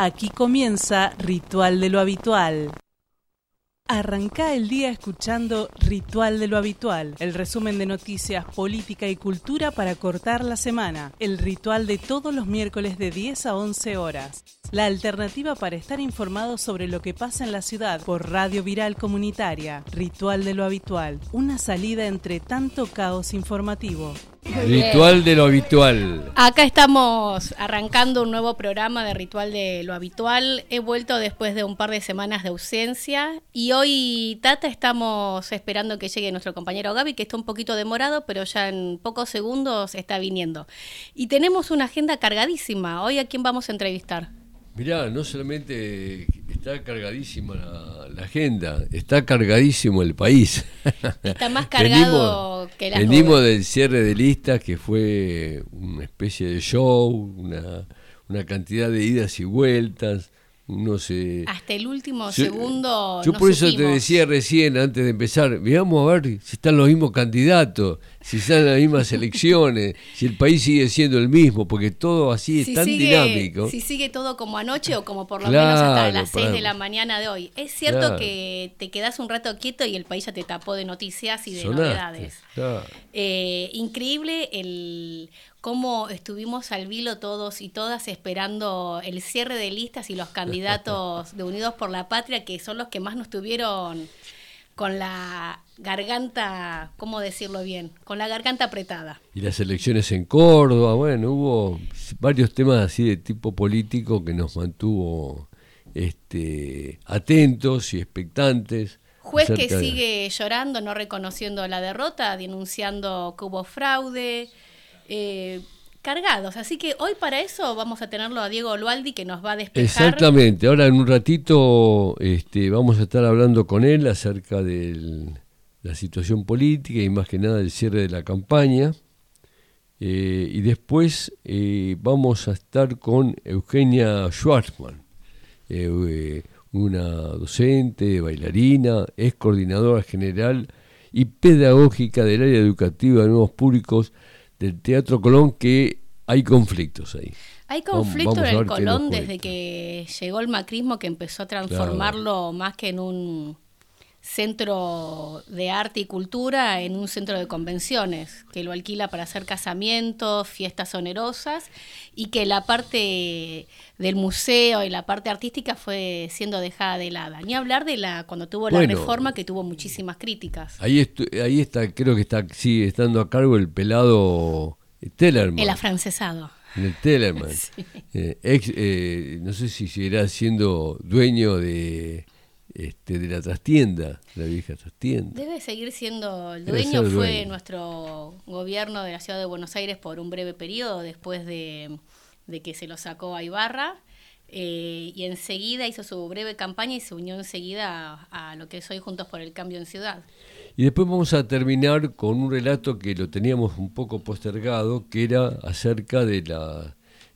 Aquí comienza Ritual de lo Habitual. Arranca el día escuchando Ritual de lo Habitual, el resumen de noticias, política y cultura para cortar la semana, el ritual de todos los miércoles de 10 a 11 horas. La alternativa para estar informado sobre lo que pasa en la ciudad por Radio Viral Comunitaria, Ritual de lo Habitual, una salida entre tanto caos informativo. Ritual de lo habitual. Acá estamos arrancando un nuevo programa de Ritual de lo habitual. He vuelto después de un par de semanas de ausencia y hoy, Tata, estamos esperando que llegue nuestro compañero Gaby, que está un poquito demorado, pero ya en pocos segundos está viniendo. Y tenemos una agenda cargadísima. Hoy, ¿a quién vamos a entrevistar? Mirá, no solamente está cargadísima la, agenda, está cargadísimo el país. Está más cargado que la Venimos del cierre de listas, que fue una especie de show, una, una cantidad de idas y vueltas no sé. Hasta el último segundo. Yo por eso te decía recién, antes de empezar, veamos a ver si están los mismos candidatos, si están las mismas elecciones, si el país sigue siendo el mismo, porque todo así es tan dinámico. Si sigue todo como anoche o como por lo menos hasta las 6 de la mañana de hoy. Es cierto que te quedas un rato quieto y el país ya te tapó de noticias y de novedades. Eh, increíble el cómo estuvimos al vilo todos y todas esperando el cierre de listas y los candidatos de Unidos por la Patria, que son los que más nos tuvieron con la garganta, ¿cómo decirlo bien? Con la garganta apretada. Y las elecciones en Córdoba, bueno, hubo varios temas así de tipo político que nos mantuvo este, atentos y expectantes. Juez que sigue llorando, no reconociendo la derrota, denunciando que hubo fraude, eh, Así que hoy para eso vamos a tenerlo a Diego Lualdi que nos va a despejar. Exactamente. Ahora en un ratito este, vamos a estar hablando con él acerca de la situación política y más que nada del cierre de la campaña. Eh, y después eh, vamos a estar con Eugenia Schwartzman, una docente, bailarina, es coordinadora general y pedagógica del área educativa de nuevos públicos del Teatro Colón que hay conflictos ahí. Hay conflictos en el Colón desde que llegó el macrismo que empezó a transformarlo más que en un centro de arte y cultura en un centro de convenciones, que lo alquila para hacer casamientos, fiestas onerosas, y que la parte del museo y la parte artística fue siendo dejada de lado. Ni hablar de la cuando tuvo la reforma que tuvo muchísimas críticas. Ahí, ahí está, creo que está sigue estando a cargo el pelado Tellerman. El afrancesado. El Tellerman. Eh, eh, no sé si seguirá siendo dueño de este, de la trastienda, la vieja trastienda. Debe seguir siendo el dueño, fue nuestro gobierno de la ciudad de Buenos Aires por un breve periodo después de, que se lo sacó a Ibarra. Eh, y enseguida hizo su breve campaña y se unió enseguida a, lo que es hoy Juntos por el Cambio en Ciudad. Y después vamos a terminar con un relato que lo teníamos un poco postergado, que era acerca del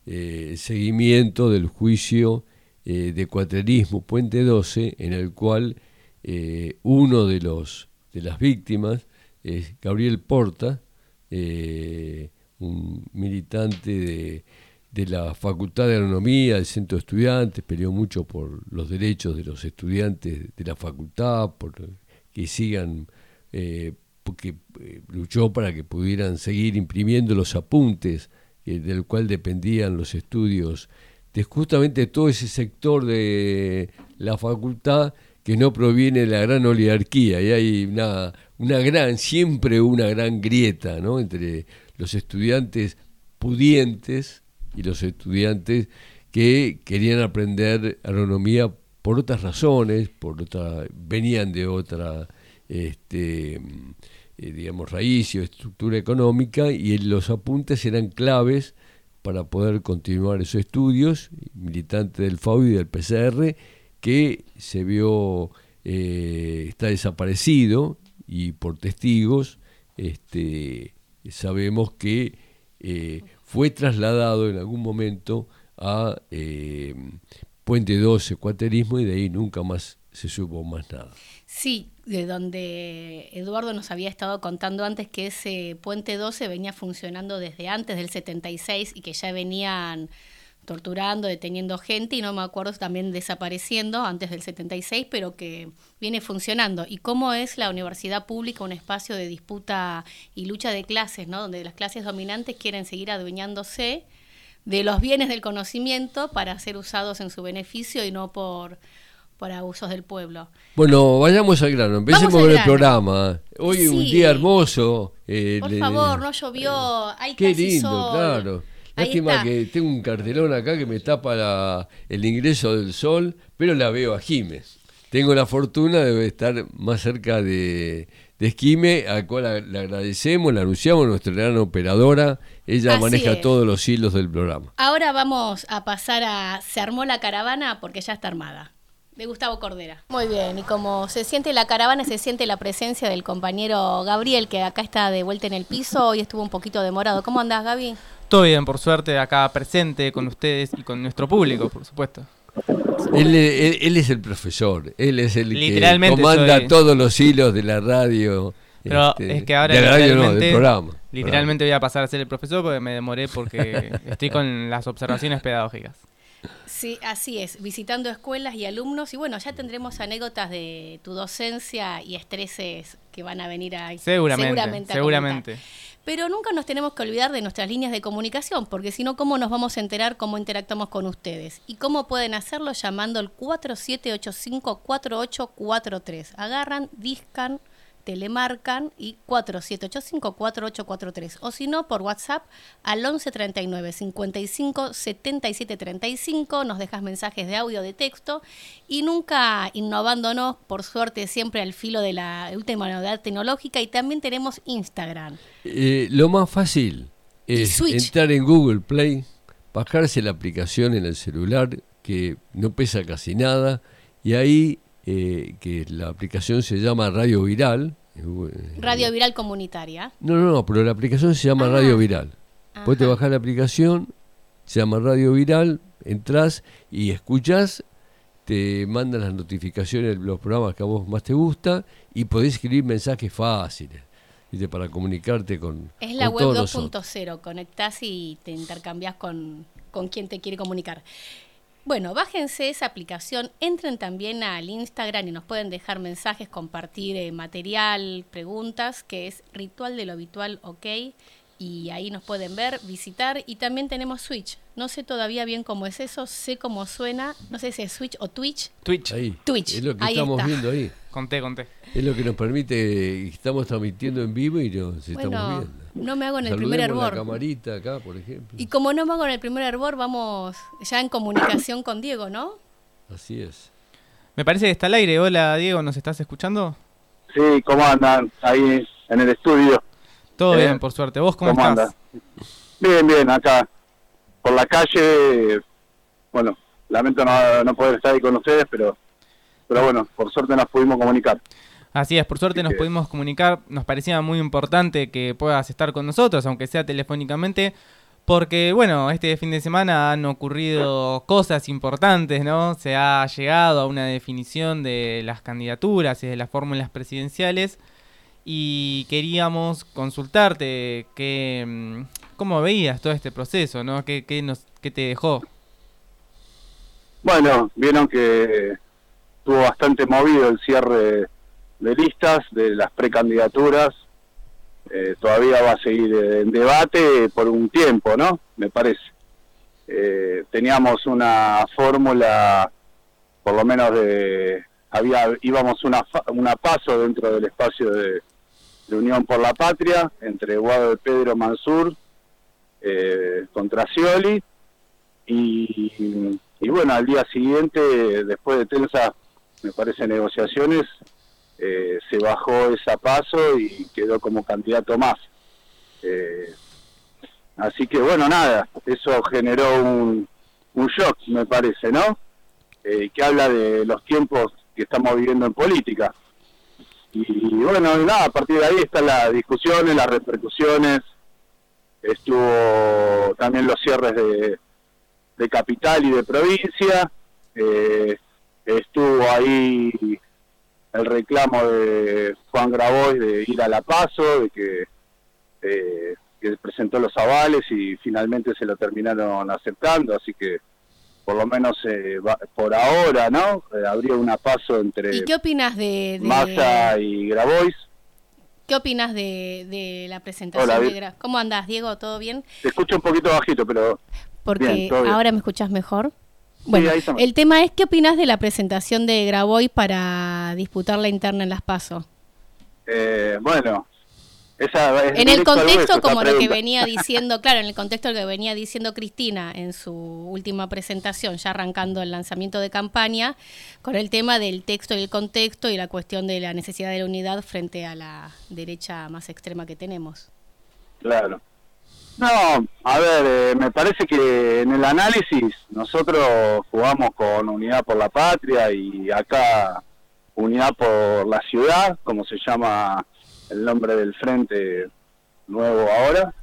eh, seguimiento del juicio eh, de cuatrerismo Puente 12, en el cual eh, uno de, los, de las víctimas es Gabriel Porta, un militante de, de, la Facultad de Agronomía, del Centro de Estudiantes, peleó mucho por los derechos de los estudiantes de la facultad, por que sigan, porque luchó para que pudieran seguir imprimiendo los apuntes del cual dependían los estudios de justamente todo ese sector de la facultad que no proviene de la gran oligarquía y hay una, una gran, siempre una gran grieta ¿no? entre los estudiantes pudientes y los estudiantes que querían aprender agronomía por otras razones, por otra, venían de otra este, eh, digamos, raíz o estructura económica y los apuntes eran claves para poder continuar esos estudios, militante del FAU y del PCR, que se vio, eh, está desaparecido y por testigos este, sabemos que eh, fue trasladado en algún momento a Puente 12, Cuaterismo, y de ahí nunca más se supo más nada. Sí, de donde Eduardo nos había estado contando antes que ese puente 12 venía funcionando desde antes del 76 y que ya venían torturando, deteniendo gente y no me acuerdo también desapareciendo antes del 76, pero que viene funcionando. Y cómo es la universidad pública un espacio de disputa y lucha de clases, ¿no? donde las clases dominantes quieren seguir adueñándose de los bienes del conocimiento para ser usados en su beneficio y no por, por abusos del pueblo. Bueno, vayamos al grano, empecemos con el programa. Hoy es un día hermoso. Eh, por favor, no llovió, hay Qué lindo, claro. Lástima que tengo un cartelón acá que me tapa el ingreso del sol, pero la veo a Jiménez. Tengo la fortuna de estar más cerca de, de Esquime, al cual le agradecemos, le anunciamos, nuestra gran operadora. Ella maneja todos los hilos del programa. Ahora vamos a pasar a Se armó la caravana porque ya está armada. De Gustavo Cordera. Muy bien, y como se siente la caravana, se siente la presencia del compañero Gabriel, que acá está de vuelta en el piso, hoy estuvo un poquito demorado. ¿Cómo andás, Gaby? Todo bien, por suerte, acá presente con ustedes y con nuestro público, por supuesto. Él, es el profesor, él es el que comanda todos los hilos de la radio. Pero este, es que ahora del programa. Literalmente voy a pasar a ser el profesor porque me demoré porque estoy con las observaciones pedagógicas. Sí, así es, visitando escuelas y alumnos y bueno, ya tendremos anécdotas de tu docencia y estreses que van a venir ahí. Seguramente, seguramente. seguramente. Pero nunca nos tenemos que olvidar de nuestras líneas de comunicación, porque si no, ¿cómo nos vamos a enterar cómo interactuamos con ustedes? ¿Y cómo pueden hacerlo? Llamando al 4785-4843. Agarran, discan telemarcan y 4785-4843. O si no, por WhatsApp al 1139 55 77 35. Nos dejas mensajes de audio, de texto y nunca innovándonos, por suerte, siempre al filo de la última novedad tecnológica. Y también tenemos Instagram. Eh, lo más fácil es entrar en Google Play, bajarse la aplicación en el celular que no pesa casi nada y ahí eh, que la aplicación se llama Radio Viral. Radio Viral Comunitaria. No, no, no, pero la aplicación se llama Radio Viral. Puedes te bajar la aplicación, se llama Radio Viral, entras y escuchas, te mandan las notificaciones de los programas que a vos más te gusta y podés escribir mensajes fáciles. para comunicarte con Es la web 2.0, conectás y te intercambias con, con quien te quiere comunicar. Bueno, bájense esa aplicación, entren también al Instagram y nos pueden dejar mensajes, compartir eh, material, preguntas, que es Ritual de lo Habitual OK. Y ahí nos pueden ver, visitar. Y también tenemos Switch. No sé todavía bien cómo es eso, sé cómo suena. No sé si es Switch o Twitch. Twitch. Ahí. Twitch. Es lo que estamos viendo ahí. Conté, conté. Es lo que nos permite, estamos transmitiendo en vivo y nos estamos viendo. No me hago en el primer hervor. La camarita acá, por ejemplo. Y como no me hago en el primer hervor, vamos ya en comunicación con Diego, ¿no? Así es. Me parece que está al aire. Hola, Diego, ¿nos estás escuchando? Sí, ¿cómo andan? Ahí en el estudio. Todo bien, por suerte. ¿Vos cómo, estás? Bien, bien, acá. Por la calle, bueno, lamento no, no poder estar ahí con ustedes, pero pero bueno, por suerte nos pudimos comunicar. Así es, por suerte nos pudimos comunicar. Nos parecía muy importante que puedas estar con nosotros, aunque sea telefónicamente, porque, bueno, este fin de semana han ocurrido cosas importantes, ¿no? Se ha llegado a una definición de las candidaturas y de las fórmulas presidenciales y queríamos consultarte que, mm, cómo veías todo este proceso, ¿no? ¿Qué, qué, nos, qué te dejó? Bueno, vieron que estuvo bastante movido el cierre de listas, de las precandidaturas. Eh, todavía va a seguir en debate por un tiempo, ¿no? Me parece. Eh, teníamos una fórmula, por lo menos de, había, íbamos una, una paso dentro del espacio de, Unión por la Patria, entre Guado de Pedro Mansur eh, contra Scioli, y, y bueno, al día siguiente, después de tensa me parece, negociaciones, eh, se bajó esa paso y quedó como candidato más. Eh, así que bueno, nada, eso generó un, un shock, me parece, ¿no? Eh, que habla de los tiempos que estamos viviendo en política. Y bueno, nada, a partir de ahí están las discusiones, las repercusiones, estuvo también los cierres de, capital y de provincia, eh, estuvo ahí el reclamo de Juan Grabois de ir a La Paso, de que, eh, que presentó los avales y finalmente se lo terminaron aceptando, así que por lo menos eh, por ahora, ¿no? Eh, habría un paso entre ¿Y qué opinas de, Massa y Grabois. ¿Qué opinas de, la presentación de Grabois? ¿Cómo andás, Diego? ¿Todo bien? Te escucho un poquito bajito, pero... Porque ahora me escuchas mejor. Bueno, el tema es, ¿qué opinas de la presentación de Grabois para disputar la interna en Las Paso? Eh, bueno, en el contexto como lo que venía diciendo, claro, en el contexto lo que venía diciendo Cristina en su última presentación, ya arrancando el lanzamiento de campaña, con el tema del texto y el contexto y la cuestión de la necesidad de la unidad frente a la derecha más extrema que tenemos. Claro. No, a ver, eh, me parece que en el análisis nosotros jugamos con Unidad por la Patria y acá Unidad por la Ciudad, como se llama el nombre del frente nuevo ahora,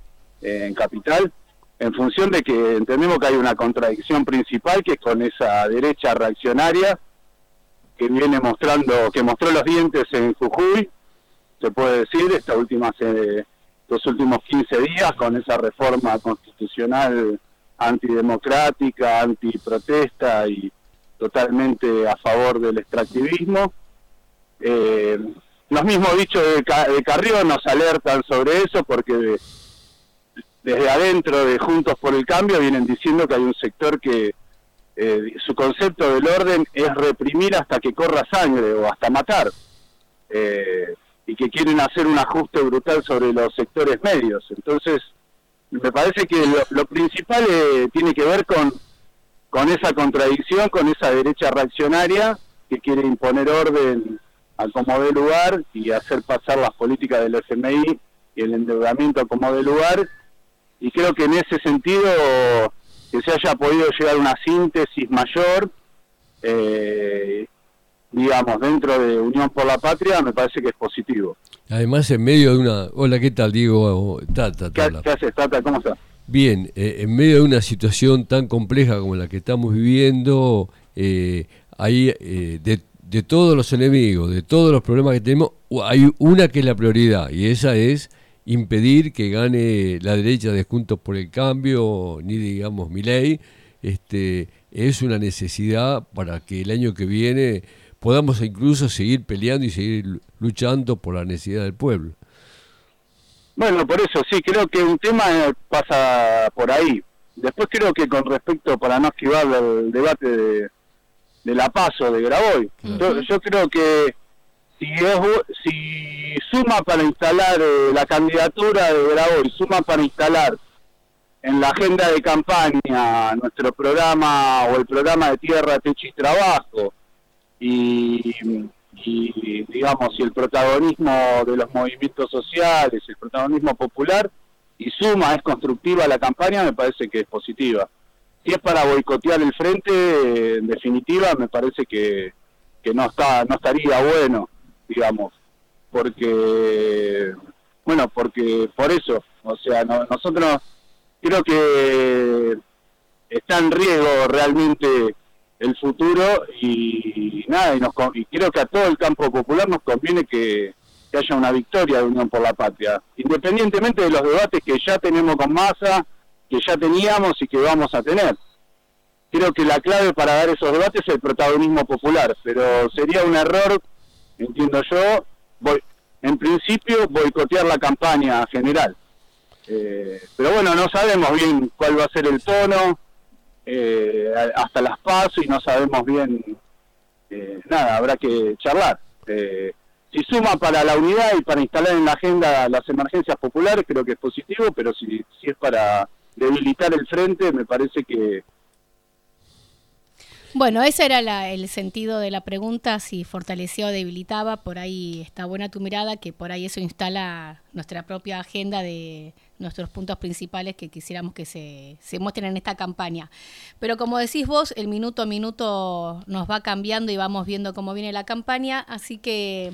eh, en Capital, en función de que entendemos que hay una contradicción principal que es con esa derecha reaccionaria que viene mostrando, que mostró los dientes en Jujuy, se puede decir, esta última, eh, los últimos 15 días con esa reforma constitucional antidemocrática, antiprotesta y totalmente a favor del extractivismo. Eh, los mismos dichos de, Carrió nos alertan sobre eso porque desde adentro de Juntos por el Cambio vienen diciendo que hay un sector que eh, su concepto del orden es reprimir hasta que corra sangre o hasta matar. Eh, y que quieren hacer un ajuste brutal sobre los sectores medios. Entonces, me parece que lo, principal eh, tiene que ver con, con esa contradicción, con esa derecha reaccionaria que quiere imponer orden como de lugar y hacer pasar las políticas del FMI y el endeudamiento como de lugar. Y creo que en ese sentido que se haya podido llegar a una síntesis mayor, eh, digamos, dentro de Unión por la Patria, me parece que es positivo. Además, en medio de una... Hola, ¿qué tal, Diego? Tata, ¿Qué, haces, Tata? ¿Cómo estás? Bien, eh, en medio de una situación tan compleja como la que estamos viviendo, eh, hay eh, de de todos los enemigos, de todos los problemas que tenemos, hay una que es la prioridad y esa es impedir que gane la derecha de Juntos por el Cambio, ni digamos mi ley. Este, es una necesidad para que el año que viene podamos incluso seguir peleando y seguir luchando por la necesidad del pueblo. Bueno, por eso sí, creo que un tema pasa por ahí. Después creo que con respecto, para no esquivar el debate de, de la paso de Graboy. yo, creo que si, si suma para instalar eh, la candidatura de Graboy, suma para instalar en la agenda de campaña nuestro programa o el programa de tierra, techo y trabajo y, digamos y el protagonismo de los movimientos sociales, el protagonismo popular y suma es constructiva la campaña, me parece que es positiva. Si es para boicotear el frente, en definitiva, me parece que, que no está no estaría bueno, digamos, porque, bueno, porque por eso, o sea, nosotros creo que está en riesgo realmente el futuro y, nada, y, nos, y creo que a todo el campo popular nos conviene que, haya una victoria de Unión por la Patria, independientemente de los debates que ya tenemos con Massa, que ya teníamos y que vamos a tener. Creo que la clave para dar esos debates es el protagonismo popular, pero sería un error, entiendo yo, voy, en principio boicotear la campaña general. Eh, pero bueno, no sabemos bien cuál va a ser el tono eh, hasta las pasos y no sabemos bien eh, nada, habrá que charlar. si suma para la unidad y para instalar en la agenda las emergencias populares, creo que es positivo, pero si, si es para debilitar el frente, me parece que... Bueno, ese era el sentido de la pregunta, si fortalecía o debilitaba, por ahí está buena tu mirada, que por ahí eso instala nuestra propia agenda de nuestros puntos principales que quisiéramos que se, se muestren en esta campaña. Pero como decís vos, el minuto a minuto nos va cambiando y vamos viendo cómo viene la campaña, así que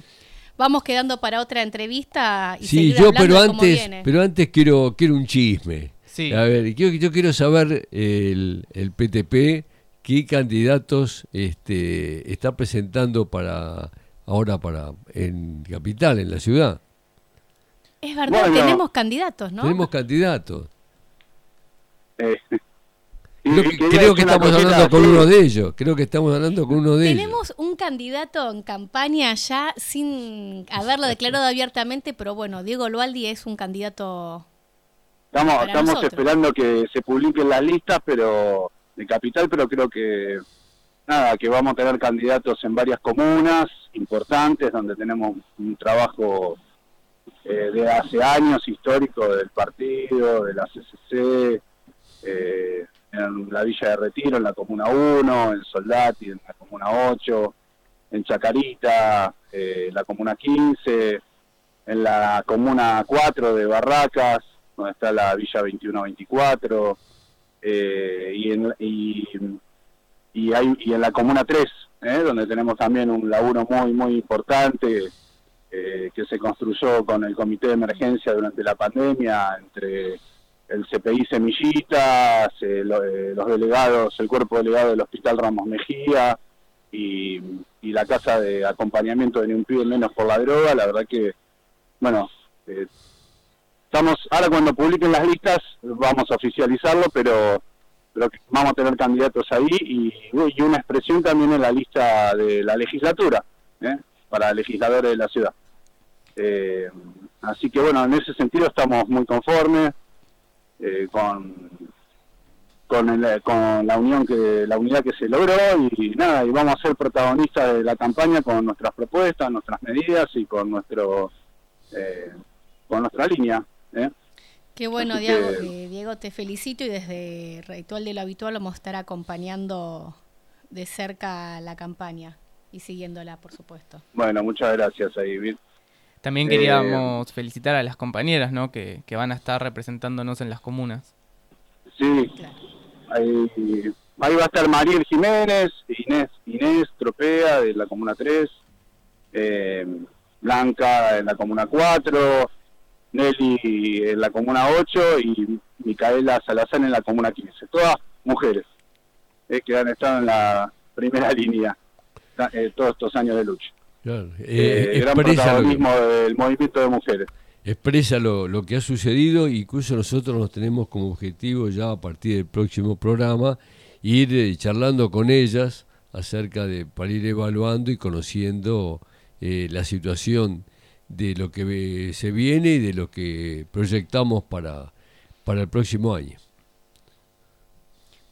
vamos quedando para otra entrevista y sí, yo pero antes, pero antes quiero quiero un chisme. A ver, yo, quiero saber el, el PTP qué candidatos este, está presentando para ahora para en capital, en la ciudad. Es verdad, tenemos candidatos, ¿no? Tenemos candidatos. Eh, creo que estamos hablando con uno de ellos. Creo que estamos hablando con uno de ellos. Tenemos un candidato en campaña ya sin haberlo declarado abiertamente, pero bueno, Diego Lualdi es un candidato. Estamos, estamos esperando que se publiquen las listas, pero de capital, pero creo que nada, que vamos a tener candidatos en varias comunas importantes donde tenemos un trabajo de hace años histórico del partido, de la CCC. Eh, en la Villa de Retiro, en la Comuna 1, en Soldati, en la Comuna 8, en Chacarita, eh, en la Comuna 15, en la Comuna 4 de Barracas, donde está la Villa 2124, eh, y, en, y, y, hay, y en la Comuna 3, eh, donde tenemos también un laburo muy, muy importante eh, que se construyó con el Comité de Emergencia durante la pandemia entre el CPI Semillitas, eh, eh, los delegados, el cuerpo delegado del Hospital Ramos Mejía y, la Casa de Acompañamiento de Ni un Pibe Menos por la Droga. La verdad que, bueno, eh, estamos, ahora cuando publiquen las listas vamos a oficializarlo, pero, pero vamos a tener candidatos ahí y, y una expresión también en la lista de la legislatura, para legisladores de la ciudad. así que bueno, en ese sentido estamos muy conformes eh, con con, con la unión que la unidad que se logró y nada y vamos a ser protagonistas de la campaña con nuestras propuestas nuestras medidas y con nuestro eh, con nuestra línea ¿eh? Qué bueno, Diego, Diego, te felicito y desde Ritual de lo Habitual vamos a estar acompañando de cerca la campaña y siguiéndola, por supuesto. Bueno, muchas gracias, David. También queríamos felicitar a las compañeras, ¿no? Que, van a estar representándonos en las comunas. Sí, ahí, va a estar Mariel Jiménez, Inés, Inés Tropea de la Comuna 3, eh, Blanca en la Comuna 4, Nelly en la Comuna 8 y Micaela Salazar en la Comuna 15. Todas mujeres eh, que han estado en la primera línea eh, todos estos años de lucha. Claro. Eh, gran protagonismo del movimiento de mujeres. Expresa lo, lo, que ha sucedido, incluso nosotros nos tenemos como objetivo ya a partir del próximo programa ir eh, charlando con ellas acerca de, para ir evaluando y conociendo eh, la situación de lo que se viene y de lo que proyectamos para, para el próximo año.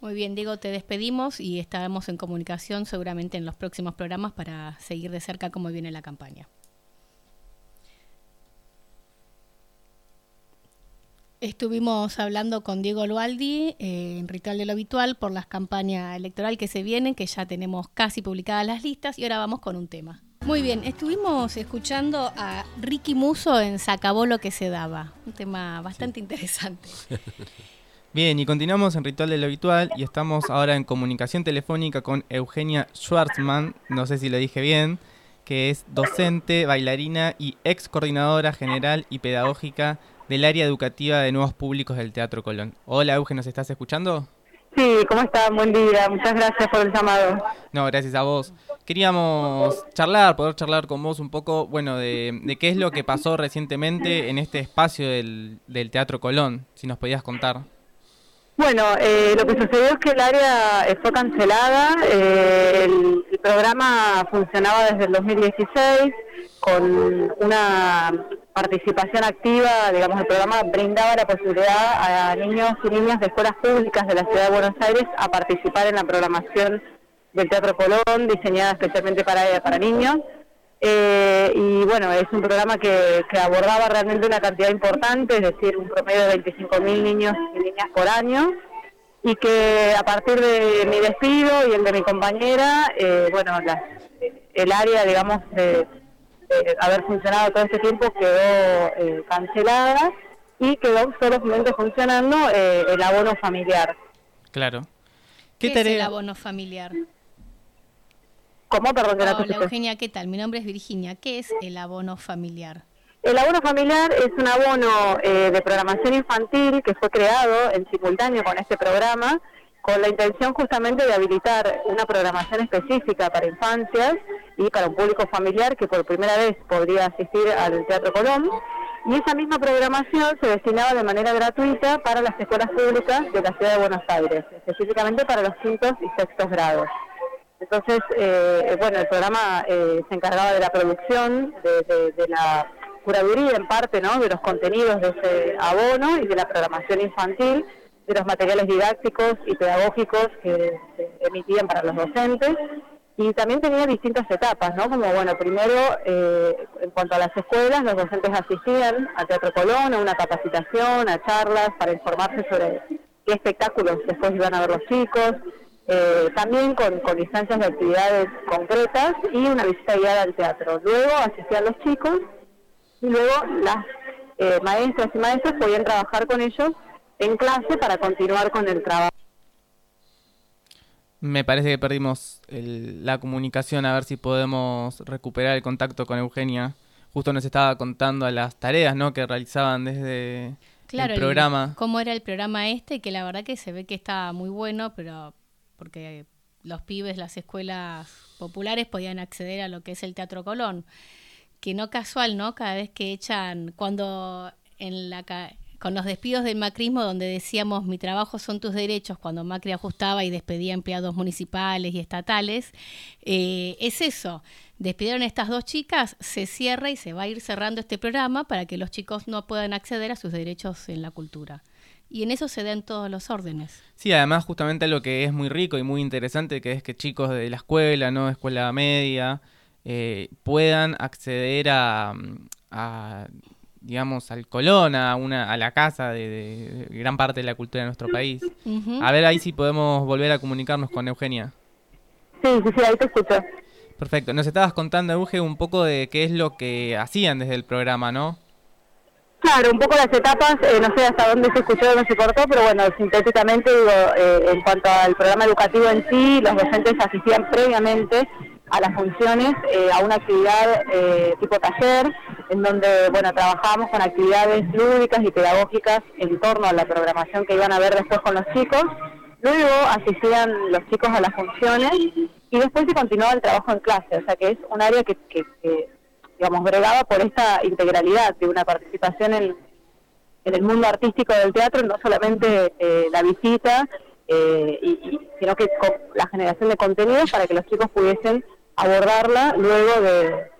Muy bien, Diego, te despedimos y estaremos en comunicación seguramente en los próximos programas para seguir de cerca cómo viene la campaña. Estuvimos hablando con Diego Lualdi eh, en Ritual de lo Habitual por las campañas electorales que se vienen, que ya tenemos casi publicadas las listas y ahora vamos con un tema. Muy bien, estuvimos escuchando a Ricky Muso en Se acabó lo que se daba, un tema bastante interesante. Bien, y continuamos en Ritual de lo Habitual y estamos ahora en comunicación telefónica con Eugenia Schwartzman, no sé si lo dije bien, que es docente, bailarina y ex coordinadora general y pedagógica del área educativa de nuevos públicos del Teatro Colón. Hola Eugenia, ¿nos estás escuchando? Sí, ¿cómo estás? Buen día, muchas gracias por el llamado. No, gracias a vos. Queríamos charlar, poder charlar con vos un poco, bueno, de, qué es lo que pasó recientemente en este espacio del, del Teatro Colón, si nos podías contar. Bueno, eh, lo que sucedió es que el área fue cancelada, eh, el, programa funcionaba desde el 2016 con una participación activa, digamos, el programa brindaba la posibilidad a niños y niñas de escuelas públicas de la ciudad de Buenos Aires a participar en la programación del Teatro Colón, diseñada especialmente para, para niños. Eh, y bueno, es un programa que, abordaba realmente una cantidad importante, es decir, un promedio de 25.000 niños y niñas por año, y que a partir de mi despido y el de mi compañera, eh, bueno, el área, digamos, de, haber funcionado todo este tiempo quedó eh, cancelada y quedó solamente funcionando el abono familiar. Claro. ¿Qué, ¿Qué es el abono familiar? ¿Cómo? Perdón, Hola, Eugenia, ¿qué tal? Mi nombre es Virginia. ¿Qué es el abono familiar? El abono familiar es un abono eh, de programación infantil que fue creado en simultáneo con este programa con la intención justamente de habilitar una programación específica para infancias y para un público familiar que por primera vez podría asistir al Teatro Colón y esa misma programación se destinaba de manera gratuita para las escuelas públicas de la ciudad de Buenos Aires, específicamente para los quintos y sextos grados. Entonces, eh, bueno, el programa eh, se encargaba de la producción, de, la curaduría en parte, ¿no? De los contenidos de ese abono y de la programación infantil, de los materiales didácticos y pedagógicos que se emitían para los docentes y también tenía distintas etapas, ¿no? Como, bueno, primero, eh, en cuanto a las escuelas, los docentes asistían a Teatro Colón, a una capacitación, a charlas para informarse sobre qué espectáculos después iban a ver los chicos, eh, también con, con instancias de actividades concretas y una visita guiada al teatro. Luego asistían los chicos y luego las eh, maestras y maestros podían trabajar con ellos en clase para continuar con el trabajo. Me parece que perdimos la comunicación, a ver si podemos recuperar el contacto con Eugenia. Justo nos estaba contando a las tareas ¿no? que realizaban desde el programa. cómo era el programa este, que la verdad que se ve que está muy bueno, pero porque los pibes, las escuelas populares podían acceder a lo que es el Teatro Colón. Que no casual, ¿no? Cada vez que echan, cuando en la con los despidos del macrismo donde decíamos mi trabajo son tus derechos cuando Macri ajustaba y despedía empleados municipales y estatales, eh, es eso. Despidieron a estas dos chicas, se cierra y se va a ir cerrando este programa para que los chicos no puedan acceder a sus derechos en la cultura. Y en eso se den todos los órdenes. Sí, además justamente lo que es muy rico y muy interesante, que es que chicos de la escuela, no escuela media, eh, puedan acceder a, a digamos, al Colón, a, una, a la casa de, gran parte de la cultura de nuestro país. A ver ahí si podemos volver a comunicarnos con Eugenia. Sí, sí, sí, ahí te escucho. Perfecto. Nos estabas contando, Euge, un poco de qué es lo que hacían desde el programa, ¿no? Claro, un poco las etapas, eh, no sé hasta dónde se escuchó o no se cortó, pero bueno, sintéticamente digo, eh, en cuanto al programa educativo en sí, los docentes asistían previamente a las funciones, eh, a una actividad tipo taller, en donde bueno trabajábamos con actividades lúdicas y pedagógicas en torno a la programación que iban a ver después con los chicos. Luego asistían los chicos a las funciones y después se continuaba el trabajo en clase, o sea que es un área que, digamos, bregaba por esta integralidad de una participación en, en el mundo artístico del teatro, no solamente eh, la visita, eh, y, sino que la generación de contenidos para que los chicos pudiesen abordarla luego de,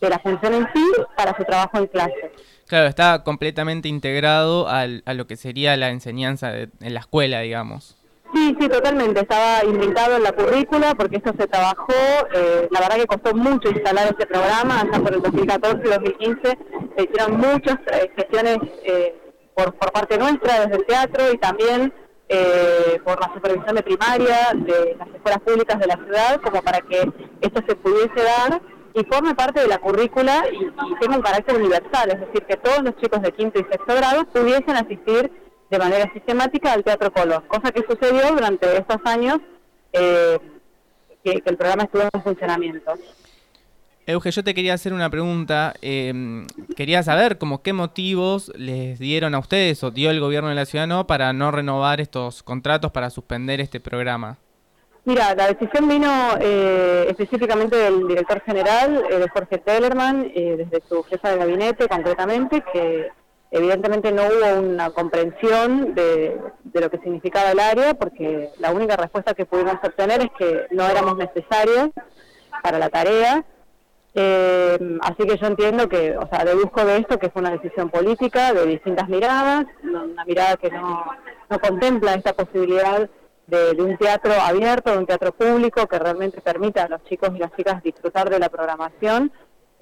de la función en sí para su trabajo en clase. Claro, está completamente integrado al, a lo que sería la enseñanza en la escuela, digamos. Sí, sí, totalmente. Estaba invitado en la currícula porque esto se trabajó. Eh, la verdad que costó mucho instalar este programa. Hasta por el 2014 y 2015 se hicieron muchas eh, gestiones eh, por, por parte nuestra desde el teatro y también por la supervisión de primaria de las escuelas públicas de la ciudad como para que esto se pudiese dar y forme parte de la currícula y, tenga un carácter universal, es decir, que todos los chicos de quinto y sexto grado pudiesen asistir de manera sistemática al Teatro Color, cosa que sucedió durante estos años eh, que, el programa estuvo en funcionamiento. Euge, yo te quería hacer una pregunta. Em, quería saber como qué motivos les dieron a ustedes o dio el gobierno de la ciudad no para no renovar estos contratos, para suspender este programa. Mira, la decisión vino eh, específicamente del director general, eh, de Jorge Tellerman, eh, desde su jefa de gabinete concretamente, que evidentemente no hubo una comprensión de, lo que significaba el área, porque la única respuesta que pudimos obtener es que no éramos necesarios para la tarea. así que yo entiendo que, o sea, deduzco de esto que fue una decisión política de distintas miradas, una mirada que no, no contempla esta posibilidad de, un teatro abierto, de un teatro público que realmente permita a los chicos y las chicas disfrutar de la programación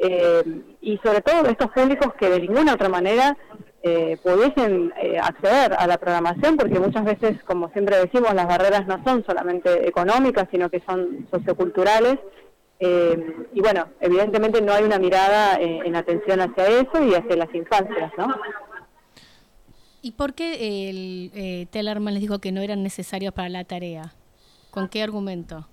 eh, y sobre todo estos públicos que de ninguna otra manera eh, pudiesen eh, acceder a la programación porque muchas veces, como siempre decimos, las barreras no son solamente económicas, sino que son socioculturales. y bueno, evidentemente no hay una mirada en atención hacia eso y hacia las infancias, ¿no? ¿Y por qué el eh, Tellerman les dijo que no eran necesarios para la tarea? ¿Con qué argumento?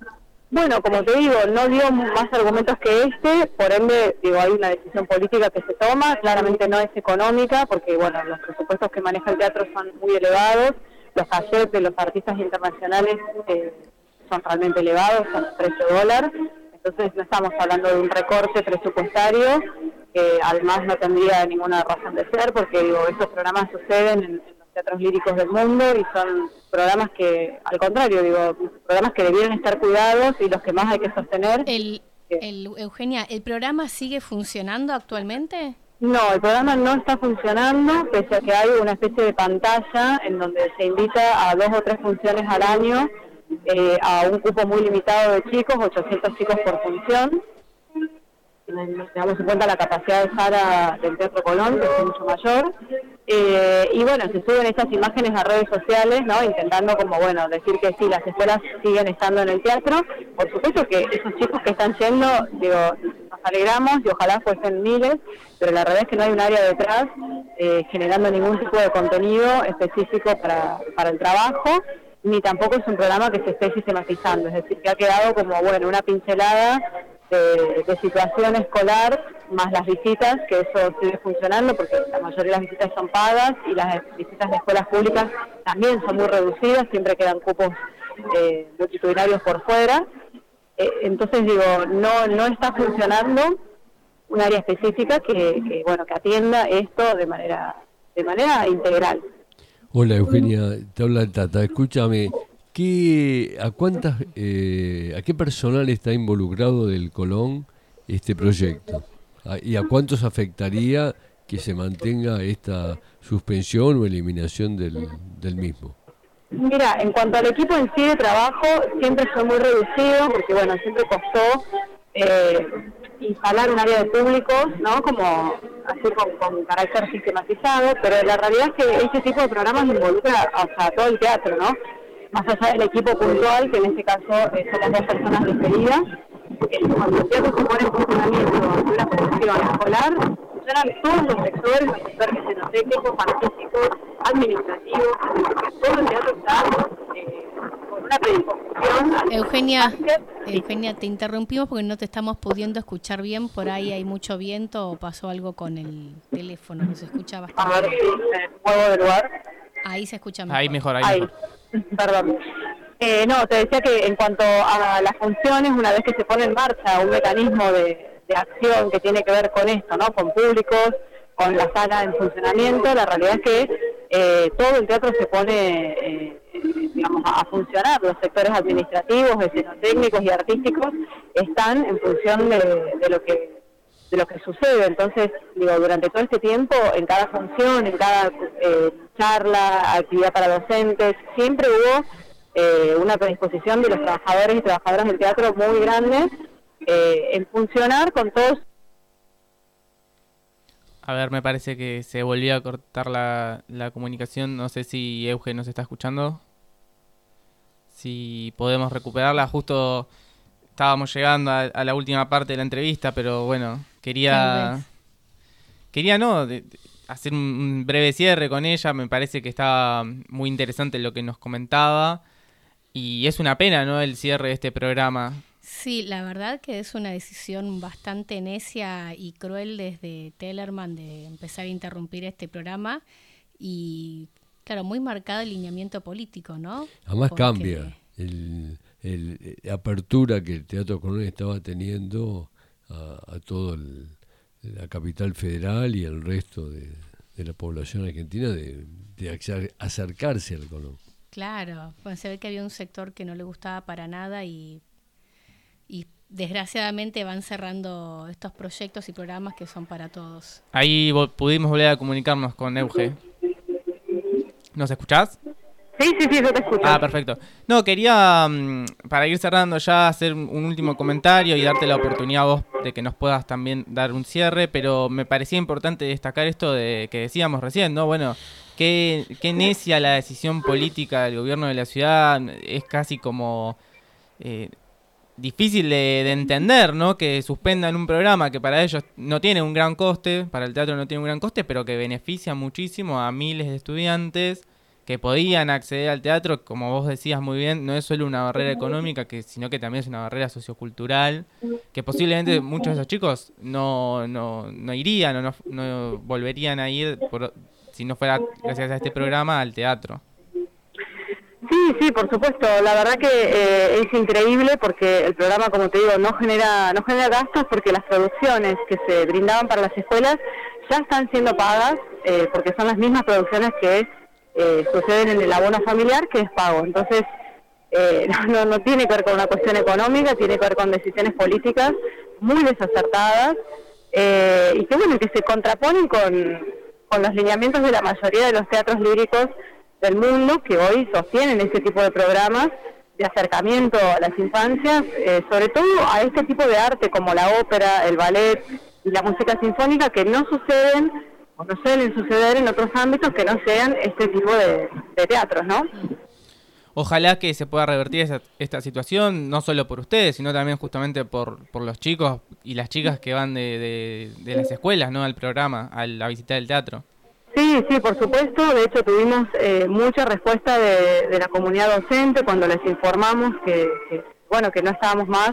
Bueno, como te digo, no dio más argumentos que este, por ende, digo, hay una decisión política que se toma, claramente no es económica, porque, bueno, los presupuestos que maneja el teatro son muy elevados, los cachets de los artistas internacionales eh, son realmente elevados, son 13 dólares, entonces no estamos hablando de un recorte presupuestario, que además no tendría ninguna razón de ser, porque digo, estos programas suceden en, teatros líricos del mundo y son programas que, al contrario, digo, programas que debieran estar cuidados y los que más hay que sostener. El, Eugenia, ¿el programa sigue funcionando actualmente? No, el programa no está funcionando, pese a que hay una especie de pantalla en donde se invita a dos o tres funciones al año eh, a un cupo muy limitado de chicos, 800 chicos por función. Tengamos en cuenta la capacidad de sala del Teatro Colón, que es mucho mayor. Eh, y bueno, se suben estas imágenes a redes sociales, ¿no? Intentando como, bueno, decir que sí, las escuelas siguen estando en el teatro. Por supuesto que esos chicos que están yendo, digo, nos alegramos y ojalá fuesen miles, pero la verdad es que no hay un área detrás eh, generando ningún tipo de contenido específico para el trabajo, ni tampoco es un programa que se esté sistematizando, es decir, que ha quedado como, bueno, una pincelada de, situación escolar, más las visitas, que eso sigue funcionando porque la mayoría de las visitas son pagas y las visitas de escuelas públicas también son muy reducidas, siempre quedan cupos eh, multitudinarios por fuera. Eh, entonces digo, no, no está funcionando un área específica que, bueno que atienda esto de manera de manera integral. Hola Eugenia, te habla Tata. Escúchame, ¿qué, a cuántas, eh, a qué personal está involucrado del Colón este proyecto? ¿Y a cuántos afectaría que se mantenga esta suspensión o eliminación del, del mismo? Mira, en cuanto al equipo en sí de trabajo, siempre fue muy reducido, porque bueno, siempre costó eh, instalar un área de públicos, ¿no? Como así con, carácter sistematizado, pero la realidad es que este tipo de programas involucra o todo el teatro, ¿no? Más allá del equipo puntual, que en este caso eh, son las dos personas eh, cuando el teatro se pone en funcionamiento una producción escolar, funcionan todos los sectores, los sectores técnicos, artísticos, administrativos, todo el teatro está eh, una predisposición. Eugenia, Eugenia, te interrumpimos porque no te estamos pudiendo escuchar bien, por ahí hay mucho viento o pasó algo con el teléfono, no se escucha bastante. A ver si de lugar. Ahí se escucha mejor. Ahí mejor, ahí, Mejor. Perdón. Eh, no, te decía que en cuanto a las funciones, una vez que se pone en marcha un mecanismo de, acción que tiene que ver con esto, ¿no? Con públicos, con la sala en funcionamiento, la realidad es que eh, todo el teatro se pone, eh, digamos, a funcionar. Los sectores administrativos, técnicos y artísticos están en función de, lo que de lo que sucede. Entonces, digo, durante todo este tiempo, en cada función, en cada eh, charla, actividad para docentes, siempre hubo una predisposición de los trabajadores y trabajadoras del teatro muy grande en funcionar con todos a ver, me parece que se volvió a cortar la, comunicación. No sé si Euge nos está escuchando. Si podemos recuperarla. Justo estábamos llegando a, la última parte de la entrevista, pero bueno, quería... Quería, no, hacer un, breve cierre con ella. Me parece que estaba muy interesante lo que nos comentaba. Y es una pena, ¿no? El cierre de este programa. Sí, la verdad que es una decisión bastante necia y cruel desde Tellerman de empezar a interrumpir este programa y, claro, muy marcado el lineamiento político, ¿no? Además cambia el, la apertura que el Teatro Colón estaba teniendo a, a toda la capital federal y el resto de, la población argentina de, de acercarse al Colón. Claro, se ve que había un sector que no le gustaba para nada y y desgraciadamente van cerrando estos proyectos y programas que son para todos. Ahí pudimos volver a comunicarnos con Euge. ¿Nos escuchás? Sí, sí, sí, yo te escucho. Ah, perfecto. No, quería, mm, para ir cerrando ya, hacer un último comentario y darte la oportunidad a vos de que nos puedas también dar un cierre, pero me parecía importante destacar esto de que decíamos recién, ¿no? Bueno, qué, qué necia la decisión política del gobierno de la ciudad, es casi como... Eh, difícil de, entender, ¿no? Que suspendan un programa que para ellos no tiene un gran coste, para el teatro no tiene un gran coste, pero que beneficia muchísimo a miles de estudiantes que podían acceder al teatro, como vos decías muy bien, no es solo una barrera económica, que, sino que también es una barrera sociocultural, que posiblemente muchos de esos chicos no, no, no irían o no, no volverían a ir por, si no fuera gracias a este programa al teatro. Sí, sí, por supuesto. La verdad que eh, es increíble porque el programa, como te digo, no genera no genera gastos porque las producciones que se brindaban para las escuelas ya están siendo pagas eh, porque son las mismas producciones que eh, suceden en el abono familiar que es pago. Entonces, no, no tiene que ver con una cuestión económica, tiene que ver con decisiones políticas muy desacertadas y que bueno, que se contraponen con, con los lineamientos de la mayoría de los teatros líricos del mundo que hoy sostienen este tipo de programas de acercamiento a las infancias, eh, sobre todo a este tipo de arte como la ópera, el ballet y la música sinfónica que no suceden o no suelen suceder en otros ámbitos que no sean este tipo de, teatros, ¿no? Ojalá que se pueda revertir esta situación, no solo por ustedes, sino también justamente por, por los chicos y las chicas que van de, de, de las escuelas, ¿no? Al programa, a la visita del teatro. Sí, sí, por supuesto. De hecho, tuvimos eh, mucha respuesta de, la comunidad docente cuando les informamos que, bueno, que no estábamos más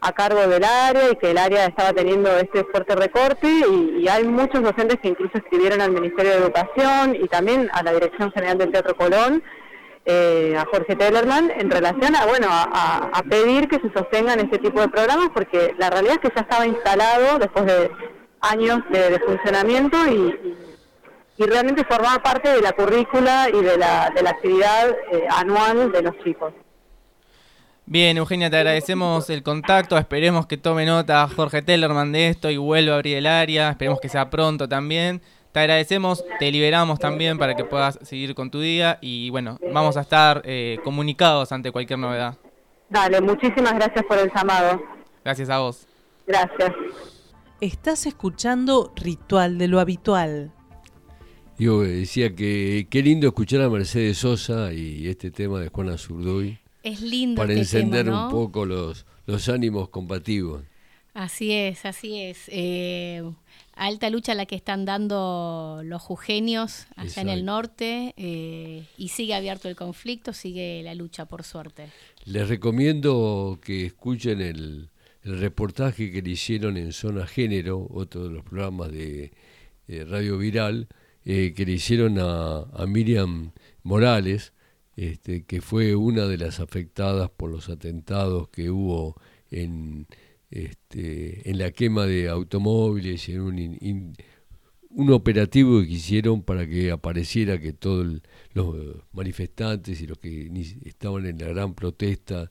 a cargo del área y que el área estaba teniendo este fuerte recorte y, hay muchos docentes que incluso escribieron al Ministerio de Educación y también a la Dirección General del Teatro Colón, eh, a Jorge Tellerman, en relación a, bueno, a, pedir que se sostengan este tipo de programas porque la realidad es que ya estaba instalado después de años de, funcionamiento y y realmente formaba parte de la currícula y de la, de la actividad eh, anual de los chicos. Bien, Eugenia, te agradecemos el contacto. Esperemos que tome nota Jorge Tellerman de esto y vuelva a abrir el área. Esperemos que sea pronto también. Te agradecemos, te liberamos también para que puedas seguir con tu día y bueno, vamos a estar eh, comunicados ante cualquier novedad. Dale, muchísimas gracias por el llamado. Gracias a vos. Gracias. Estás escuchando Ritual de lo Habitual. Yo decía que qué lindo escuchar a Mercedes Sosa y este tema de Juana Zurduy. Es lindo. Para este encender un poco los, los ánimos combativos. Así es, así es. Eh, alta lucha la que están dando los jujeños allá en el norte eh, y sigue abierto el conflicto, sigue la lucha por suerte. Les recomiendo que escuchen el, el reportaje que le hicieron en Zona Género, otro de los programas de Radio Viral, eh, que le hicieron a, Miriam Morales, este, que fue una de las afectadas por los atentados que hubo en, este, en la quema de automóviles en un, un operativo que hicieron para que apareciera que todos los manifestantes y los que estaban en la gran protesta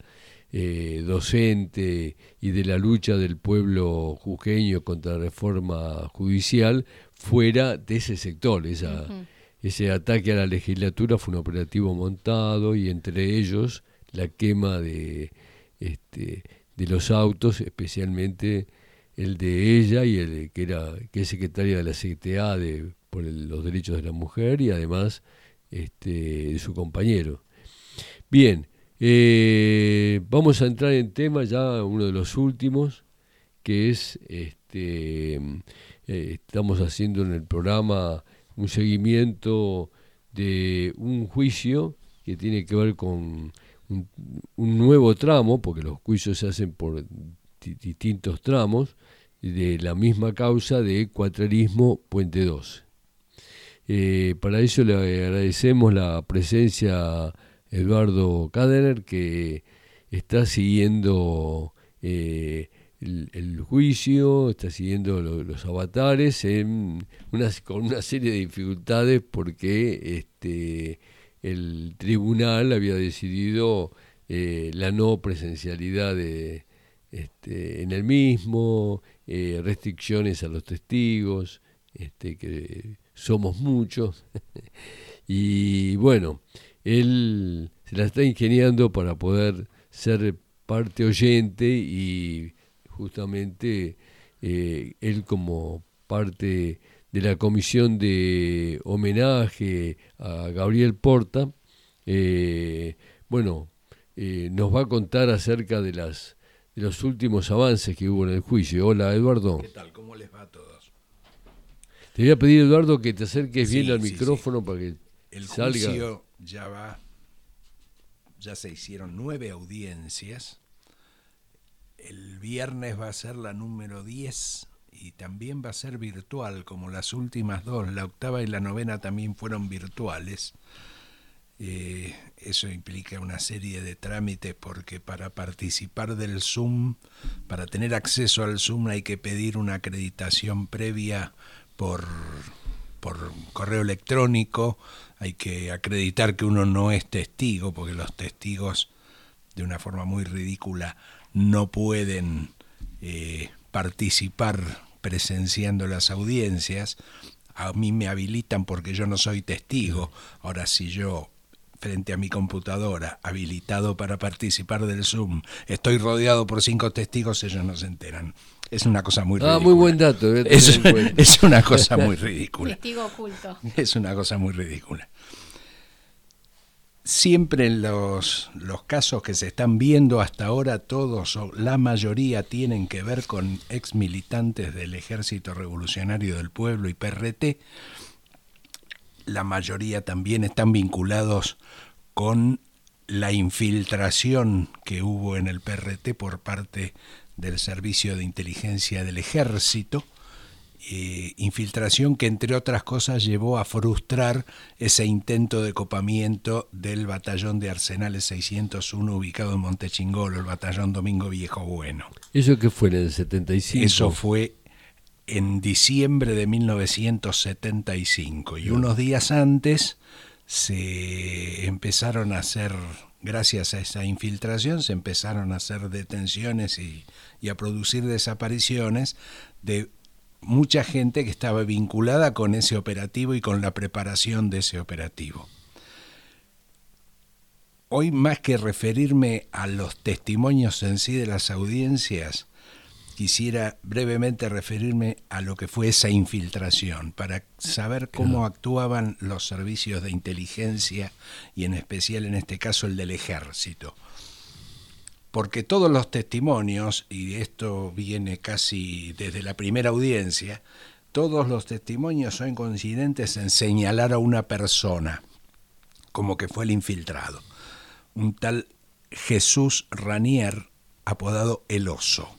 eh, docente y de la lucha del pueblo jujeño contra la reforma judicial fuera de ese sector. Esa, Ese ataque a la legislatura fue un operativo montado y entre ellos la quema de, este, de los autos, especialmente el de ella y el que era que es secretaria de la CTA de, por los derechos de la mujer y además este, de su compañero. Bien, eh, vamos a entrar en tema ya uno de los últimos, que es este eh, estamos haciendo en el programa un seguimiento de un juicio que tiene que ver con un, nuevo tramo, porque los juicios se hacen por distintos tramos, de la misma causa de cuatrerismo Puente 2. Eh, para eso le agradecemos la presencia Eduardo Kadener, que está siguiendo eh, el, juicio, está siguiendo los avatares con una serie de dificultades porque este, el tribunal había decidido eh, la no presencialidad de, este, en el mismo, eh, restricciones a los testigos, este, que somos muchos. y bueno, él se la está ingeniando para poder ser parte oyente y justamente eh, él como parte de la comisión de homenaje a Gabriel Porta, eh, bueno, eh, nos va a contar acerca de las de los últimos avances que hubo en el juicio. Hola, Eduardo. ¿Qué tal? ¿Cómo les va a todos? Te voy a pedir, Eduardo, que te acerques bien al micrófono para que el salga. juicio ya va, ya se hicieron nueve audiencias el viernes va a ser la número 10 y también va a ser virtual, como las últimas dos. La octava y la novena también fueron virtuales. Eh, eso implica una serie de trámites porque para participar del Zoom, para tener acceso al Zoom hay que pedir una acreditación previa por, por correo electrónico, hay que acreditar que uno no es testigo, porque los testigos de una forma muy ridícula no pueden eh, participar presenciando las audiencias. A mí me habilitan porque yo no soy testigo. Ahora, si yo frente a mi computadora, habilitado para participar del Zoom, estoy rodeado por cinco testigos, ellos no se enteran. Es una cosa muy ridícula. Ah, muy buen dato. Es, es, una cosa muy ridícula. Testigo oculto. Es una cosa muy ridícula siempre en los, los, casos que se están viendo hasta ahora, todos o la mayoría tienen que ver con ex militantes del Ejército Revolucionario del Pueblo y PRT. La mayoría también están vinculados con la infiltración que hubo en el PRT por parte del Servicio de Inteligencia del Ejército eh, infiltración que entre otras cosas llevó a frustrar ese intento de copamiento del batallón de Arsenales 601 ubicado en Montechingolo, el batallón Domingo Viejo Bueno. ¿Eso qué fue en el 75? Eso fue en diciembre de 1975 y unos días antes se empezaron a hacer, gracias a esa infiltración, se empezaron a hacer detenciones y, y a producir desapariciones de mucha gente que estaba vinculada con ese operativo y con la preparación de ese operativo. Hoy más que referirme a los testimonios en sí de las audiencias, quisiera brevemente referirme a lo que fue esa infiltración, para saber cómo actuaban los servicios de inteligencia y en especial en este caso el del ejército porque todos los testimonios, y esto viene casi desde la primera audiencia, todos los testimonios son coincidentes en señalar a una persona como que fue el infiltrado, un tal Jesús Ranier, apodado El Oso.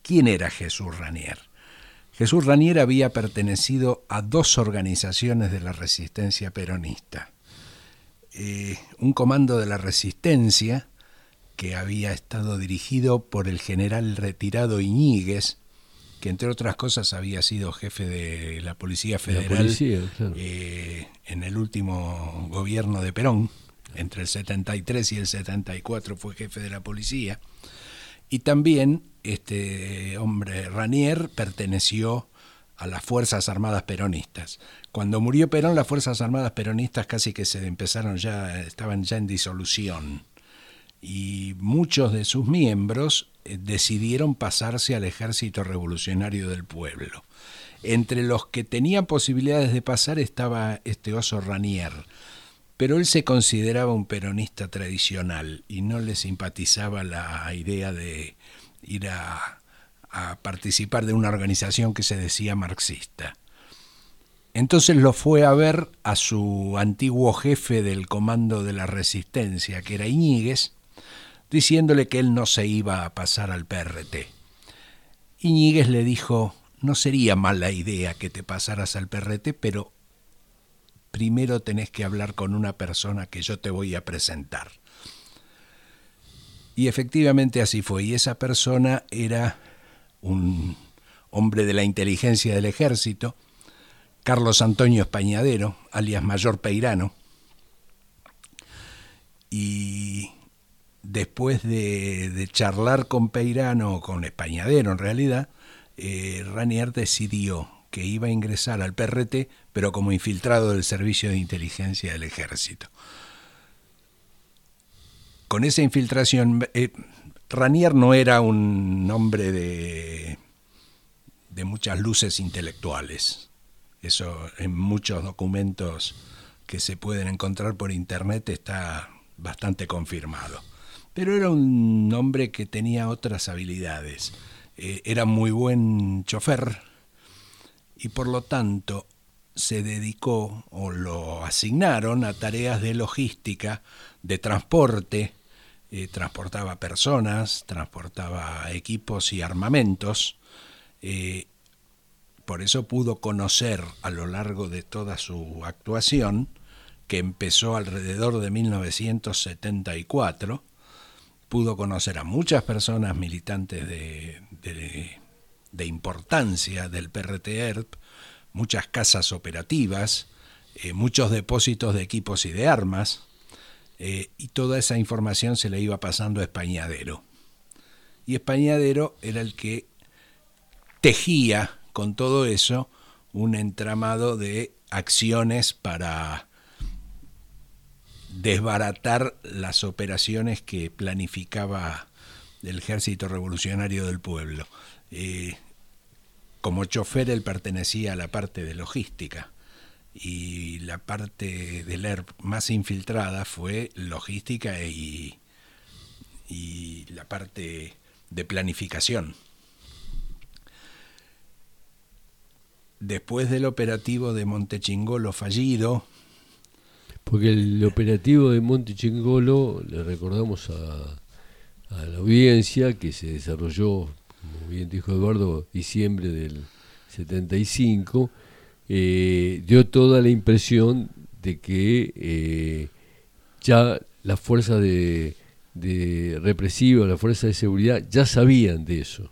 ¿Quién era Jesús Ranier? Jesús Ranier había pertenecido a dos organizaciones de la resistencia peronista. Eh, un comando de la resistencia, que había estado dirigido por el general retirado Iñiguez, que entre otras cosas había sido jefe de la Policía Federal eh, en el último gobierno de Perón, entre el 73 y el 74 fue jefe de la policía, y también este hombre Ranier perteneció a las Fuerzas Armadas Peronistas. Cuando murió Perón, las Fuerzas Armadas Peronistas casi que se empezaron ya, estaban ya en disolución y muchos de sus miembros eh, decidieron pasarse al ejército revolucionario del pueblo. Entre los que tenían posibilidades de pasar estaba este oso Ranier, pero él se consideraba un peronista tradicional y no le simpatizaba la idea de ir a, a participar de una organización que se decía marxista. Entonces lo fue a ver a su antiguo jefe del comando de la resistencia, que era Iñiguez, diciéndole que él no se iba a pasar al PRT. Iñiguez le dijo, no sería mala idea que te pasaras al PRT, pero primero tenés que hablar con una persona que yo te voy a presentar. Y efectivamente así fue, y esa persona era un hombre de la inteligencia del ejército, Carlos Antonio Españadero, alias Mayor Peirano, y después de, charlar con Peirano, con Españadero en realidad, eh, Ranier decidió que iba a ingresar al PRT, pero como infiltrado del Servicio de Inteligencia del Ejército. Con esa infiltración, eh, Ranier no era un hombre de, de muchas luces intelectuales. Eso en muchos documentos que se pueden encontrar por internet está bastante confirmado pero era un hombre que tenía otras habilidades. Eh, era muy buen chofer y por lo tanto se dedicó o lo asignaron a tareas de logística, de transporte, eh, transportaba personas, transportaba equipos y armamentos. Eh, por eso pudo conocer a lo largo de toda su actuación que empezó alrededor de 1974, pudo conocer a muchas personas militantes de, de, importancia del PRT-ERP, muchas casas operativas, eh, muchos depósitos de equipos y de armas, eh, y toda esa información se le iba pasando a Españadero. Y Españadero era el que tejía con todo eso un entramado de acciones para desbaratar las operaciones que planificaba el Ejército Revolucionario del Pueblo. Eh, como chofer él pertenecía a la parte de logística y la parte del ERP más infiltrada fue logística y, y la parte de planificación. Después del operativo de Montechingolo fallido, porque el operativo de Monte Chingolo, le recordamos a, la audiencia, que se desarrolló, como bien dijo Eduardo, diciembre del 75, eh, dio toda la impresión de que eh, ya las fuerzas de, de represivas, las fuerzas de seguridad, ya sabían de eso.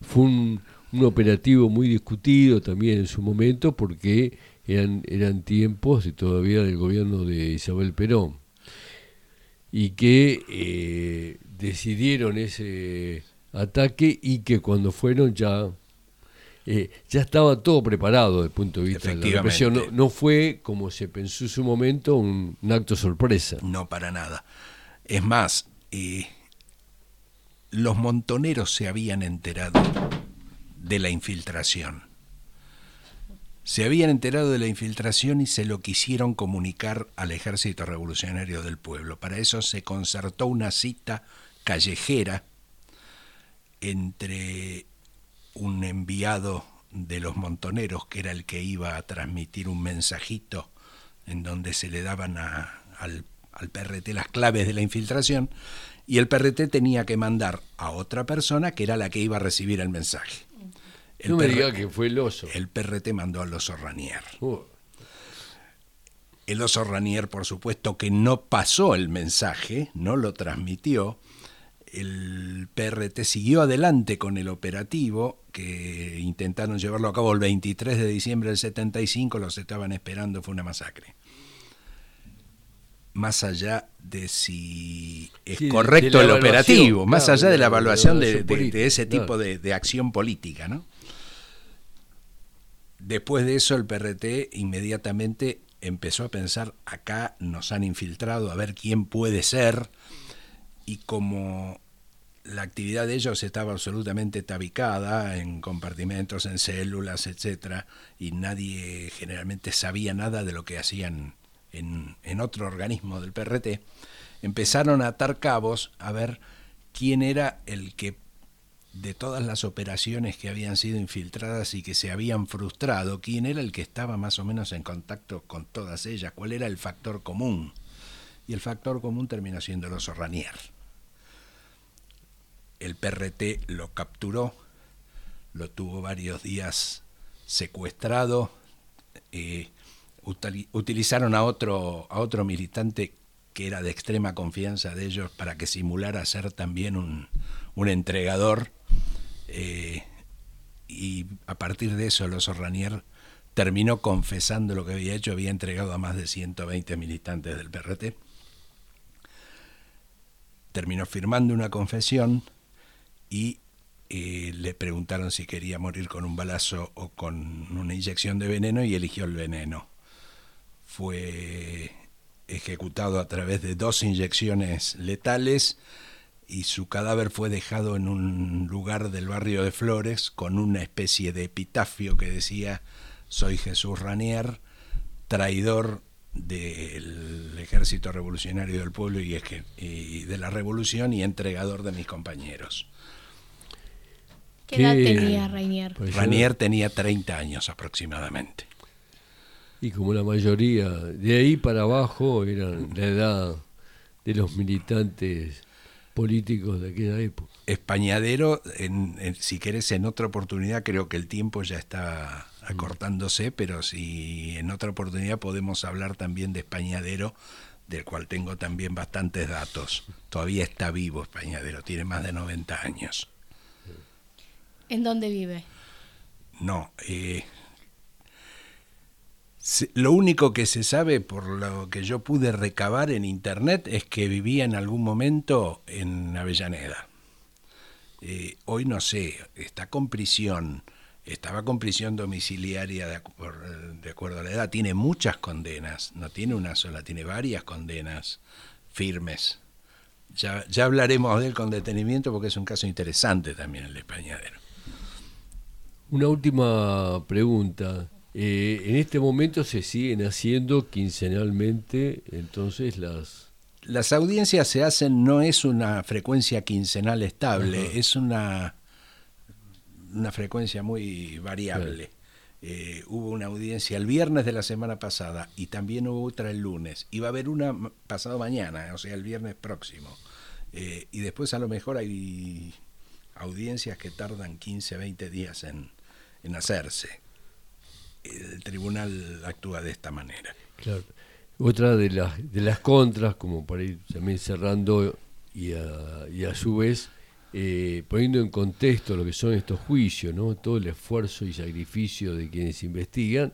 Fue un, un operativo muy discutido también en su momento porque eran, eran tiempos de todavía del gobierno de Isabel Perón y que eh, decidieron ese ataque y que cuando fueron ya eh, ya estaba todo preparado desde el punto de vista de la represión. No, fue, como se pensó en su momento, un, acto sorpresa. No, para nada. Es más, eh, los montoneros se habían enterado de la infiltración se habían enterado de la infiltración y se lo quisieron comunicar al ejército revolucionario del pueblo. Para eso se concertó una cita callejera entre un enviado de los montoneros, que era el que iba a transmitir un mensajito en donde se le daban al, al PRT las claves de la infiltración, y el PRT tenía que mandar a otra persona que era la que iba a recibir el mensaje. El no me diga que fue el oso. El PRT mandó al oso Ranier. Uh. El oso Ranier, por supuesto, que no pasó el mensaje, no lo transmitió. El PRT siguió adelante con el operativo, que intentaron llevarlo a cabo el 23 de diciembre del 75, los estaban esperando, fue una masacre más allá de si es correcto el operativo, más allá de la evaluación de, ese tipo de, acción política, ¿no? Después de eso el PRT inmediatamente empezó a pensar, acá nos han infiltrado, a ver quién puede ser, y como la actividad de ellos estaba absolutamente tabicada en compartimentos, en células, etcétera, y nadie generalmente sabía nada de lo que hacían en, en otro organismo del PRT, empezaron a atar cabos a ver quién era el que de todas las operaciones que habían sido infiltradas y que se habían frustrado, quién era el que estaba más o menos en contacto con todas ellas, cuál era el factor común. Y el factor común terminó siendo el oso Ranier. El PRT lo capturó, lo tuvo varios días secuestrado, eh, utilizaron a otro, a otro militante que era de extrema confianza de ellos para que simulara ser también un, un entregador eh, y a partir de eso el oso Ranier terminó confesando lo que había hecho, había entregado a más de 120 militantes del PRT. Terminó firmando una confesión y eh, le preguntaron si quería morir con un balazo o con una inyección de veneno y eligió el veneno. Fue ejecutado a través de dos inyecciones letales y su cadáver fue dejado en un lugar del barrio de Flores con una especie de epitafio que decía soy Jesús Ranier, traidor del ejército revolucionario del pueblo y, y de la revolución y entregador de mis compañeros. ¿Qué edad tenía Ranier? Pues Ranier tenía 30 años aproximadamente. Y como la mayoría, de ahí para abajo eran la edad de los militantes políticos de aquella época. Españadero, en, si querés, en otra oportunidad, creo que el tiempo ya está acortándose, pero si en otra oportunidad podemos hablar también de Españadero, del cual tengo también bastantes datos. Todavía está vivo Españadero, tiene más de 90 años. ¿En dónde vive? No, eh, lo único que se sabe por lo que yo pude recabar en internet es que vivía en algún momento en Avellaneda. Eh, hoy no sé, está con prisión, estaba con prisión domiciliaria de, de, acuerdo a la edad, tiene muchas condenas, no tiene una sola, tiene varias condenas firmes. Ya, ya hablaremos de él con detenimiento porque es un caso interesante también el españadero. Una última pregunta. Eh, en este momento se siguen haciendo quincenalmente entonces las... Las audiencias se hacen, no es una frecuencia quincenal estable, es una, una frecuencia muy variable. Eh, hubo una audiencia el viernes de la semana pasada y también hubo otra el lunes. Y va a haber una pasado mañana, o sea, el viernes próximo. Eh, y después a lo mejor hay audiencias que tardan 15, 20 días en, en hacerse. El tribunal actúa de esta manera. Claro. Otra de las, de las contras, como para ir también cerrando y a, y a su vez eh, poniendo en contexto lo que son estos juicios, ¿no? todo el esfuerzo y sacrificio de quienes investigan,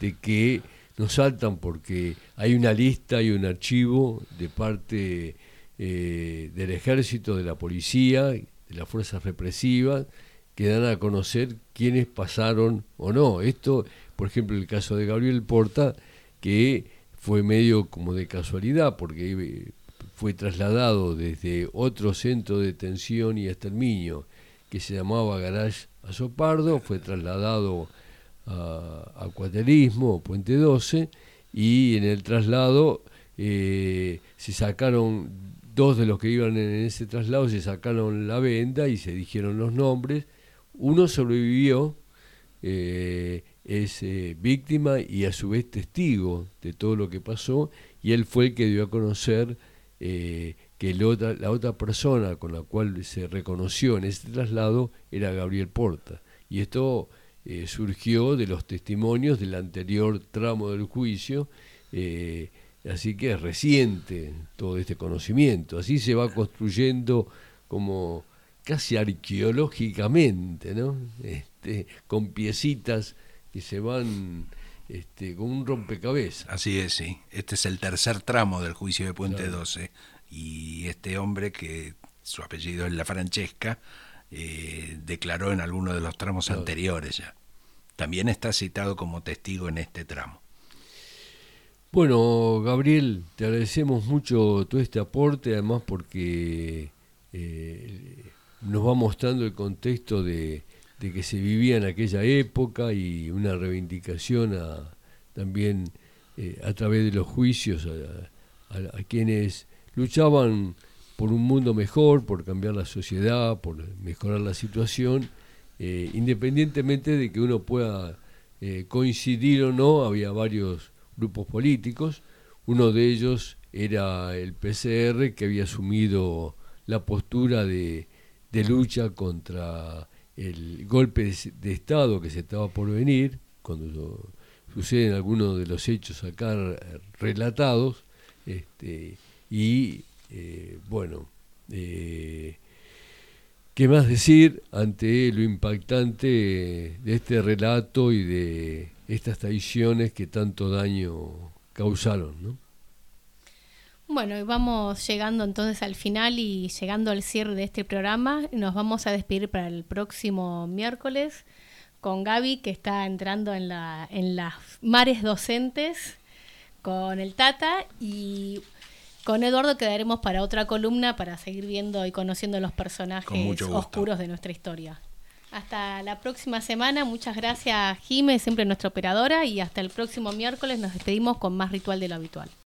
de que nos saltan porque hay una lista y un archivo de parte eh, del ejército, de la policía, de las fuerzas represivas, que dan a conocer quiénes pasaron o no. Esto, por ejemplo, el caso de Gabriel Porta, que fue medio como de casualidad, porque fue trasladado desde otro centro de detención y exterminio que se llamaba Garage Azopardo, fue trasladado a, a Cuaterismo, Puente 12, y en el traslado eh, se sacaron dos de los que iban en ese traslado, se sacaron la venda y se dijeron los nombres, uno sobrevivió, eh, es eh, víctima y a su vez testigo de todo lo que pasó, y él fue el que dio a conocer eh, que la otra persona con la cual se reconoció en ese traslado era Gabriel Porta. Y esto surgió de los testimonios del anterior tramo del juicio, así que es reciente todo este conocimiento. Así se va construyendo como casi arqueológicamente, ¿no? Este, con piecitas que se van este, con un rompecabezas. Así es, sí. Este es el tercer tramo del juicio de Puente 12 y este hombre que su apellido es La Francesca eh, declaró en alguno de los tramos anteriores ya. También está citado como testigo en este tramo. Bueno, Gabriel, te agradecemos mucho todo este aporte, además porque eh, nos va mostrando el contexto de, que se vivía en aquella época y una reivindicación también eh, a través de los juicios a, quienes luchaban por un mundo mejor, por cambiar la sociedad, por mejorar la situación, eh, independientemente de que uno pueda eh, coincidir o no, había varios grupos políticos, uno de ellos era el PCR que había asumido la postura de de lucha contra el golpe de, Estado que se estaba por venir, cuando suceden algunos de los hechos acá relatados, este, y eh, bueno, eh, ¿qué más decir ante lo impactante de este relato y de estas traiciones que tanto daño causaron? ¿no? Bueno, y vamos llegando entonces al final y llegando al cierre de este programa. Nos vamos a despedir para el próximo miércoles con Gaby, que está entrando en, la, en las mares docentes, con el Tata y con Eduardo quedaremos para otra columna para seguir viendo y conociendo los personajes oscuros de nuestra historia. Hasta la próxima semana. Muchas gracias, Jime, siempre nuestra operadora. Y hasta el próximo miércoles nos despedimos con más ritual de lo habitual.